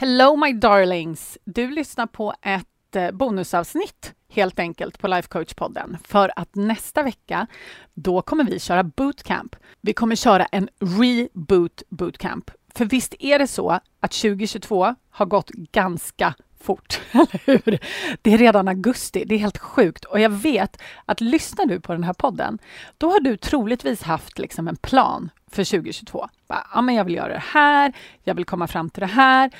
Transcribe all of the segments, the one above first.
Hello my darlings! Du lyssnar på ett eh, bonusavsnitt helt enkelt på Life Coach-podden för att nästa vecka då kommer vi köra bootcamp. Vi kommer köra en reboot bootcamp. För visst är det så att 2022 har gått ganska fort, eller hur? Det är redan augusti, det är helt sjukt. Och jag vet att lyssnar du på den här podden, då har du troligtvis haft liksom en plan för 2022. Ja, men jag vill göra det här, jag vill komma fram till det här.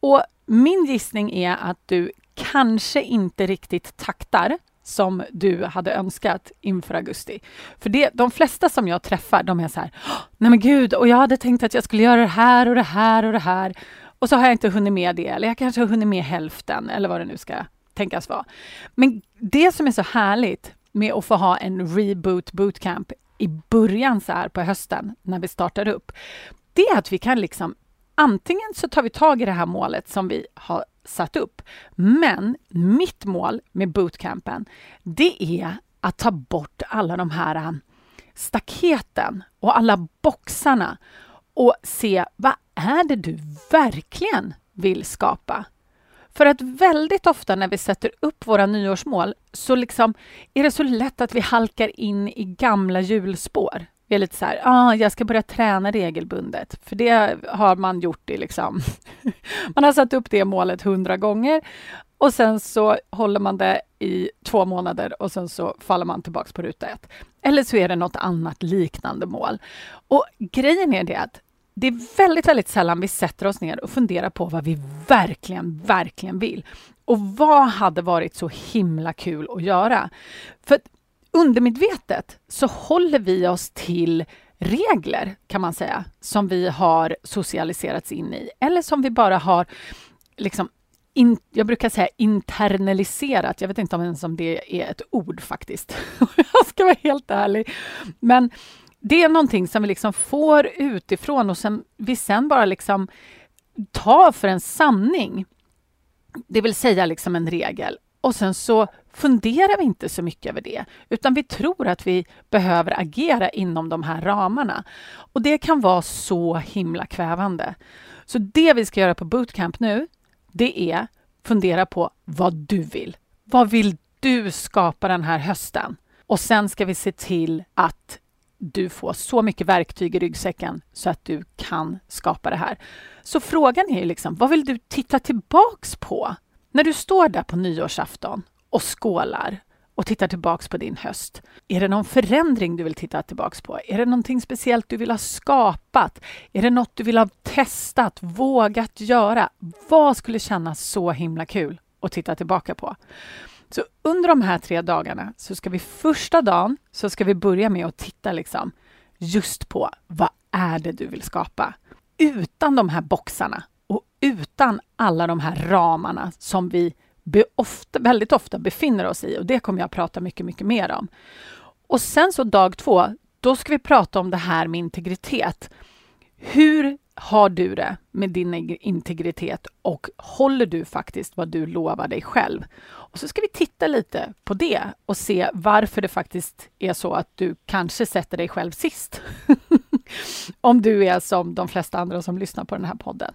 Och min gissning är att du kanske inte riktigt taktar som du hade önskat inför augusti. För det, de flesta som jag träffar, de är så här, nej men gud, och jag hade tänkt att jag skulle göra det här och det här och det här. Och så har jag inte hunnit med det, eller jag kanske har hunnit med hälften, eller vad det nu ska tänkas vara. Men det som är så härligt med att få ha en reboot bootcamp i början så här på hösten, när vi startar upp, det är att vi kan liksom antingen så tar vi tag i det här målet som vi har satt upp. Men mitt mål med bootcampen, det är att ta bort alla de här äh, staketen och alla boxarna och se vad är det du verkligen vill skapa? För att väldigt ofta när vi sätter upp våra nyårsmål så liksom är det så lätt att vi halkar in i gamla hjulspår. Vi är lite så här, ah, jag ska börja träna regelbundet, för det har man gjort i liksom... man har satt upp det målet hundra gånger och sen så håller man det i två månader och sen så faller man tillbaks på ruta ett. Eller så är det något annat liknande mål. Och grejen är det att det är väldigt, väldigt sällan vi sätter oss ner och funderar på vad vi verkligen, verkligen vill. Och vad hade varit så himla kul att göra? För undermedvetet så håller vi oss till regler, kan man säga, som vi har socialiserats in i, eller som vi bara har liksom in, jag brukar säga internaliserat. Jag vet inte om ens om det är ett ord faktiskt. jag ska vara helt ärlig. Men det är någonting som vi liksom får utifrån och som vi sen bara liksom tar för en sanning. Det vill säga liksom en regel. Och sen så funderar vi inte så mycket över det, utan vi tror att vi behöver agera inom de här ramarna. Och det kan vara så himla kvävande. Så det vi ska göra på bootcamp nu, det är fundera på vad du vill. Vad vill du skapa den här hösten? Och sen ska vi se till att du får så mycket verktyg i ryggsäcken så att du kan skapa det här. Så frågan är ju liksom, vad vill du titta tillbaks på när du står där på nyårsafton och skålar och tittar tillbaks på din höst? Är det någon förändring du vill titta tillbaks på? Är det någonting speciellt du vill ha skapat? Är det något du vill ha testat, vågat göra? Vad skulle kännas så himla kul att titta tillbaka på? Så under de här tre dagarna så ska vi första dagen så ska vi börja med att titta liksom just på vad är det du vill skapa? Utan de här boxarna och utan alla de här ramarna som vi ofta, väldigt ofta befinner oss i och det kommer jag prata mycket, mycket mer om. Och sen så dag två, då ska vi prata om det här med integritet. Hur har du det med din integritet och håller du faktiskt vad du lovar dig själv? Och så ska vi titta lite på det och se varför det faktiskt är så att du kanske sätter dig själv sist. Om du är som de flesta andra som lyssnar på den här podden.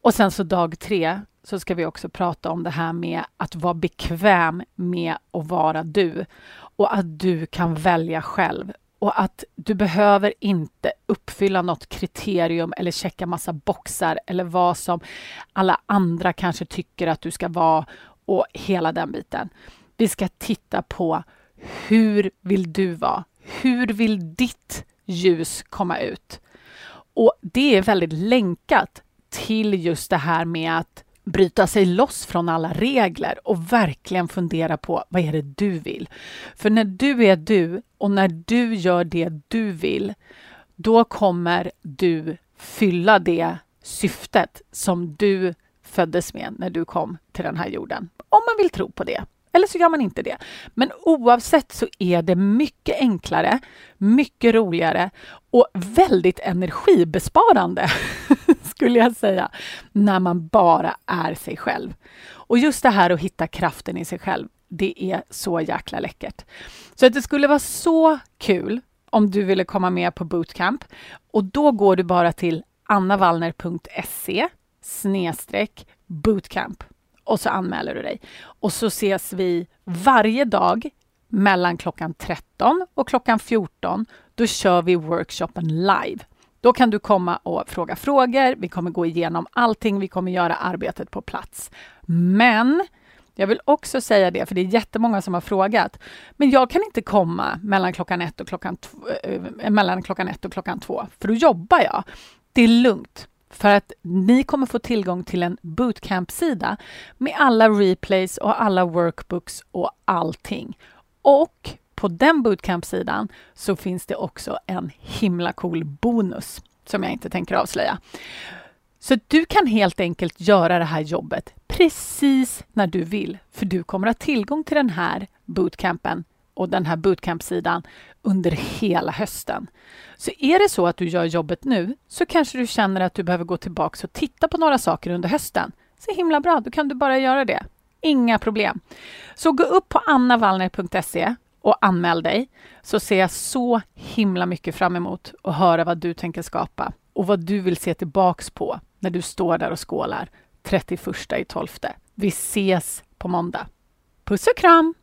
Och sen så dag tre så ska vi också prata om det här med att vara bekväm med att vara du och att du kan välja själv och att du behöver inte uppfylla något kriterium eller checka massa boxar eller vad som alla andra kanske tycker att du ska vara och hela den biten. Vi ska titta på hur vill du vara? Hur vill ditt ljus komma ut? Och det är väldigt länkat till just det här med att bryta sig loss från alla regler och verkligen fundera på vad är det du vill? För när du är du och när du gör det du vill, då kommer du fylla det syftet som du föddes med när du kom till den här jorden. Om man vill tro på det. Eller så gör man inte det. Men oavsett så är det mycket enklare, mycket roligare och väldigt energibesparande, skulle jag säga, när man bara är sig själv. Och just det här att hitta kraften i sig själv, det är så jäkla läckert. Så att det skulle vara så kul om du ville komma med på bootcamp. Och då går du bara till annavallner.se snedstreck bootcamp och så anmäler du dig. Och så ses vi varje dag mellan klockan 13 och klockan 14. Då kör vi workshopen live. Då kan du komma och fråga frågor. Vi kommer gå igenom allting. Vi kommer göra arbetet på plats. Men jag vill också säga det, för det är jättemånga som har frågat. Men jag kan inte komma mellan klockan ett och klockan, eh, mellan klockan ett och klockan två, för då jobbar jag. Det är lugnt. För att ni kommer få tillgång till en bootcamp-sida med alla replays och alla workbooks och allting. Och på den bootcamp-sidan så finns det också en himla cool bonus som jag inte tänker avslöja. Så du kan helt enkelt göra det här jobbet precis när du vill, för du kommer ha tillgång till den här bootcampen och den här bootcamp-sidan under hela hösten. Så är det så att du gör jobbet nu så kanske du känner att du behöver gå tillbaka och titta på några saker under hösten. Så himla bra, då kan du bara göra det. Inga problem. Så gå upp på annavallner.se och anmäl dig så ser jag så himla mycket fram emot att höra vad du tänker skapa och vad du vill se tillbaks på när du står där och skålar 31 i 12. Vi ses på måndag. Puss och kram!